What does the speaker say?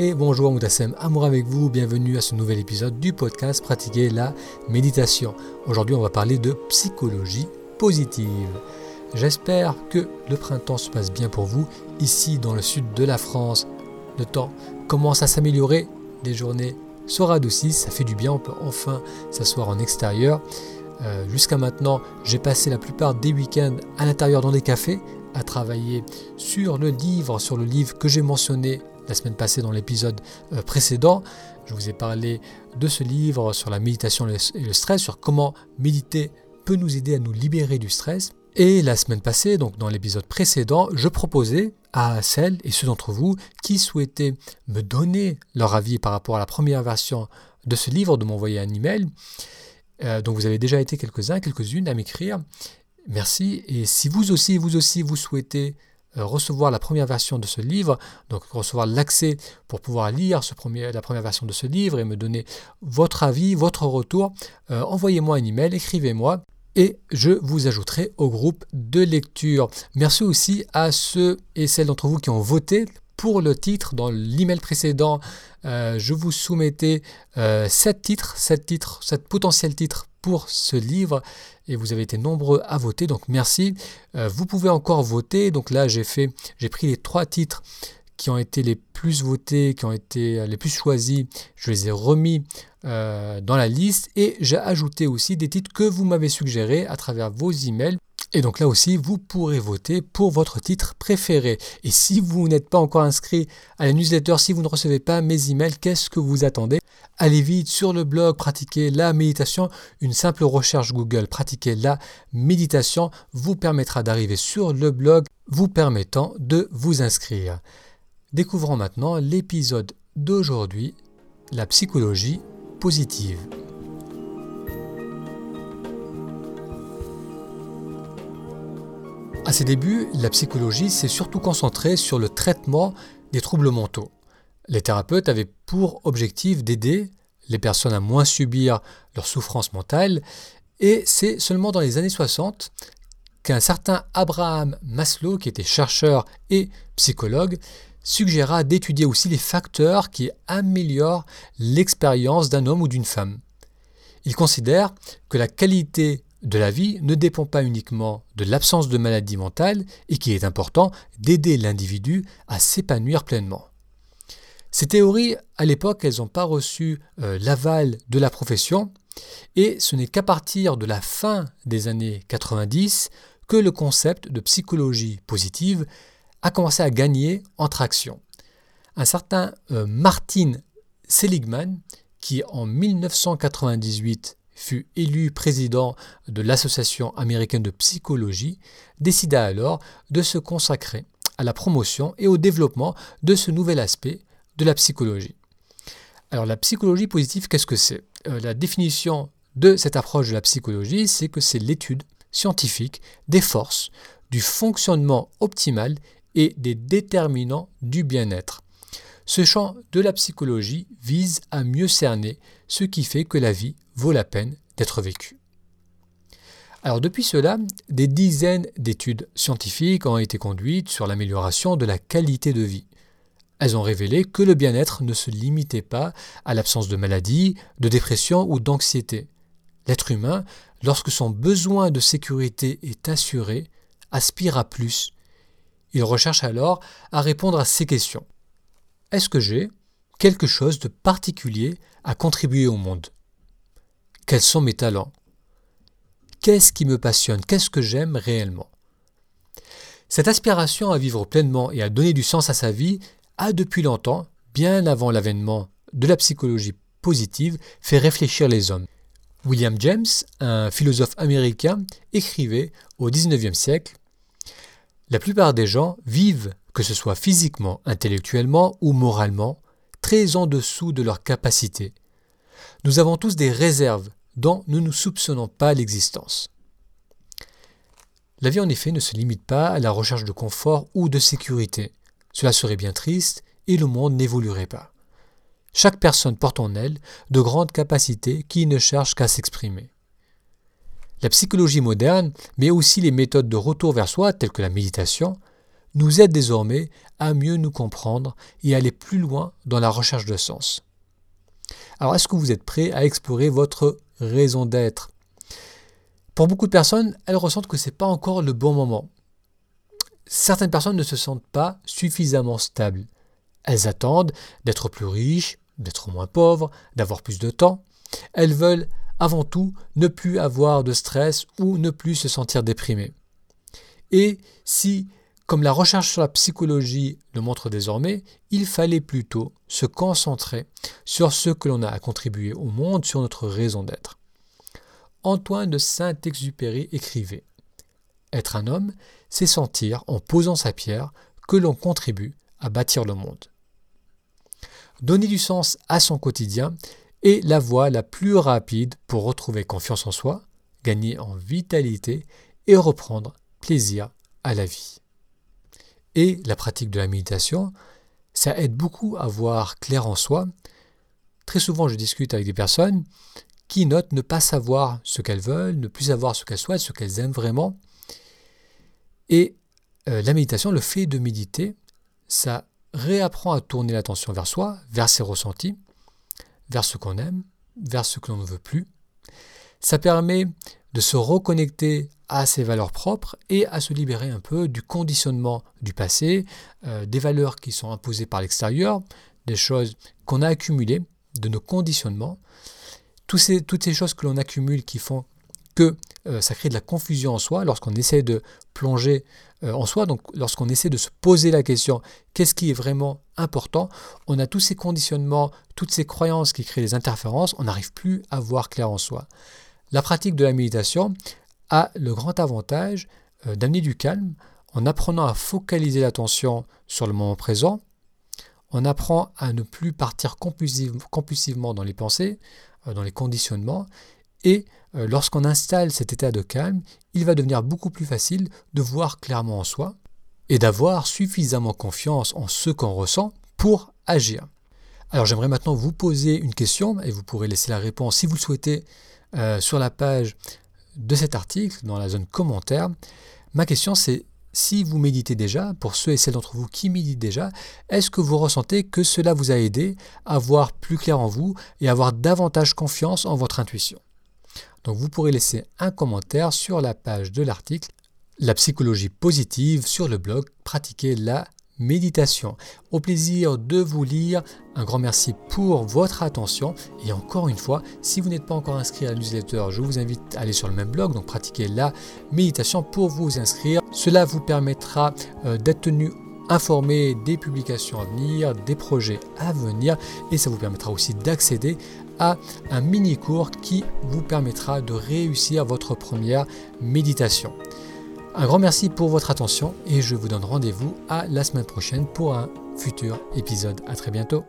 et bonjour Moutassem, amour avec vous, bienvenue à ce nouvel épisode du podcast Pratiquer la méditation. Aujourd'hui on va parler de psychologie positive. J'espère que le printemps se passe bien pour vous. Ici dans le sud de la France, le temps commence à s'améliorer, les journées se radoucissent, ça fait du bien, on peut enfin s'asseoir en extérieur. Euh, jusqu'à maintenant, j'ai passé la plupart des week-ends à l'intérieur dans des cafés, à travailler sur le livre, sur le livre que j'ai mentionné la semaine passée dans l'épisode euh, précédent. Je vous ai parlé de ce livre sur la méditation et le stress, sur comment méditer peut nous aider à nous libérer du stress. Et la semaine passée, donc dans l'épisode précédent, je proposais à celles et ceux d'entre vous qui souhaitaient me donner leur avis par rapport à la première version de ce livre, de m'envoyer un email. Euh, donc vous avez déjà été quelques-uns, quelques-unes à m'écrire. Merci. Et si vous aussi, vous aussi, vous souhaitez recevoir la première version de ce livre, donc recevoir l'accès pour pouvoir lire la première version de ce livre et me donner votre avis, votre retour, euh, envoyez-moi un email, écrivez-moi et je vous ajouterai au groupe de lecture. Merci aussi à ceux et celles d'entre vous qui ont voté pour le titre. Dans l'email précédent, euh, je vous soumettais 7 titres, 7 titres, 7 potentiels titres pour ce livre et vous avez été nombreux à voter donc merci euh, vous pouvez encore voter donc là j'ai fait j'ai pris les trois titres qui ont été les plus votés qui ont été les plus choisis je les ai remis euh, dans la liste et j'ai ajouté aussi des titres que vous m'avez suggérés à travers vos emails et donc là aussi, vous pourrez voter pour votre titre préféré. Et si vous n'êtes pas encore inscrit à la newsletter, si vous ne recevez pas mes emails, qu'est-ce que vous attendez? Allez vite sur le blog, pratiquez la méditation. Une simple recherche Google, pratiquez la méditation, vous permettra d'arriver sur le blog, vous permettant de vous inscrire. Découvrons maintenant l'épisode d'aujourd'hui, la psychologie positive. À ses débuts, la psychologie s'est surtout concentrée sur le traitement des troubles mentaux. Les thérapeutes avaient pour objectif d'aider les personnes à moins subir leur souffrance mentale, et c'est seulement dans les années 60 qu'un certain Abraham Maslow, qui était chercheur et psychologue, suggéra d'étudier aussi les facteurs qui améliorent l'expérience d'un homme ou d'une femme. Il considère que la qualité de la vie ne dépend pas uniquement de l'absence de maladie mentale et qu'il est important d'aider l'individu à s'épanouir pleinement. Ces théories, à l'époque, elles n'ont pas reçu euh, l'aval de la profession et ce n'est qu'à partir de la fin des années 90 que le concept de psychologie positive a commencé à gagner en traction. Un certain euh, Martin Seligman, qui en 1998 fut élu président de l'Association américaine de psychologie, décida alors de se consacrer à la promotion et au développement de ce nouvel aspect de la psychologie. Alors la psychologie positive, qu'est-ce que c'est? Euh, La définition de cette approche de la psychologie, c'est que c'est l'étude scientifique des forces, du fonctionnement optimal et des déterminants du bien-être. Ce champ de la psychologie vise à mieux cerner ce qui fait que la vie vaut la peine d'être vécue. Alors depuis cela, des dizaines d'études scientifiques ont été conduites sur l'amélioration de la qualité de vie. Elles ont révélé que le bien-être ne se limitait pas à l'absence de maladie, de dépression ou d'anxiété. L'être humain, lorsque son besoin de sécurité est assuré, aspire à plus. Il recherche alors à répondre à ces questions. Est-ce que j'ai quelque chose de particulier à contribuer au monde? Quels sont mes talents? Qu'est-ce qui me passionne? Qu'est-ce que j'aime réellement? Cette aspiration à vivre pleinement et à donner du sens à sa vie a depuis longtemps, bien avant l'avènement de la psychologie positive, fait réfléchir les hommes. William James, un philosophe américain, écrivait au XIXe siècle La plupart des gens vivent que ce soit physiquement, intellectuellement ou moralement, très en dessous de leurs capacités. Nous avons tous des réserves dont nous ne soupçonnons pas l'existence. La vie en effet ne se limite pas à la recherche de confort ou de sécurité. Cela serait bien triste et le monde n'évoluerait pas. Chaque personne porte en elle de grandes capacités qui ne cherchent qu'à s'exprimer. La psychologie moderne, mais aussi les méthodes de retour vers soi telles que la méditation, nous aide désormais à mieux nous comprendre et à aller plus loin dans la recherche de sens. Alors est-ce que vous êtes prêt à explorer votre raison d'être? Pour beaucoup de personnes, elles ressentent que ce n'est pas encore le bon moment. Certaines personnes ne se sentent pas suffisamment stables. Elles attendent d'être plus riches, d'être moins pauvres, d'avoir plus de temps. Elles veulent avant tout ne plus avoir de stress ou ne plus se sentir déprimées. Et si comme la recherche sur la psychologie le montre désormais, il fallait plutôt se concentrer sur ce que l'on a à contribuer au monde, sur notre raison d'être. Antoine de Saint-Exupéry écrivait Être un homme, c'est sentir, en posant sa pierre, que l'on contribue à bâtir le monde. Donner du sens à son quotidien est la voie la plus rapide pour retrouver confiance en soi, gagner en vitalité et reprendre plaisir à la vie et la pratique de la méditation, ça aide beaucoup à voir clair en soi. Très souvent, je discute avec des personnes qui notent ne pas savoir ce qu'elles veulent, ne plus savoir ce qu'elles souhaitent, ce qu'elles aiment vraiment. Et euh, la méditation, le fait de méditer, ça réapprend à tourner l'attention vers soi, vers ses ressentis, vers ce qu'on aime, vers ce que l'on ne veut plus. Ça permet de se reconnecter à ses valeurs propres et à se libérer un peu du conditionnement du passé, euh, des valeurs qui sont imposées par l'extérieur, des choses qu'on a accumulées, de nos conditionnements, toutes ces choses que l'on accumule qui font que euh, ça crée de la confusion en soi lorsqu'on essaie de plonger euh, en soi, donc lorsqu'on essaie de se poser la question qu'est-ce qui est vraiment important, on a tous ces conditionnements, toutes ces croyances qui créent des interférences, on n'arrive plus à voir clair en soi. La pratique de la méditation a le grand avantage euh, d'amener du calme en apprenant à focaliser l'attention sur le moment présent. On apprend à ne plus partir compulsivement dans les pensées, dans les conditionnements. Et euh, lorsqu'on installe cet état de calme, il va devenir beaucoup plus facile de voir clairement en soi et d'avoir suffisamment confiance en ce qu'on ressent pour agir. Alors j'aimerais maintenant vous poser une question et vous pourrez laisser la réponse si vous le souhaitez sur la page de cet article, dans la zone commentaire, ma question c'est si vous méditez déjà, pour ceux et celles d'entre vous qui méditent déjà, est-ce que vous ressentez que cela vous a aidé à voir plus clair en vous et à avoir davantage confiance en votre intuition? Donc vous pourrez laisser un commentaire sur la page de l'article La psychologie positive sur le blog Pratiquer la méditation. Au plaisir de vous lire. Un grand merci pour votre attention. Et encore une fois, si vous n'êtes pas encore inscrit à la newsletter, je vous invite à aller sur le même blog, donc pratiquer la méditation pour vous inscrire. Cela vous permettra euh, d'être tenu informé des publications à venir, des projets à venir, et ça vous permettra aussi d'accéder à un mini cours qui vous permettra de réussir votre première méditation. Un grand merci pour votre attention et je vous donne rendez-vous à la semaine prochaine pour un futur épisode. A très bientôt.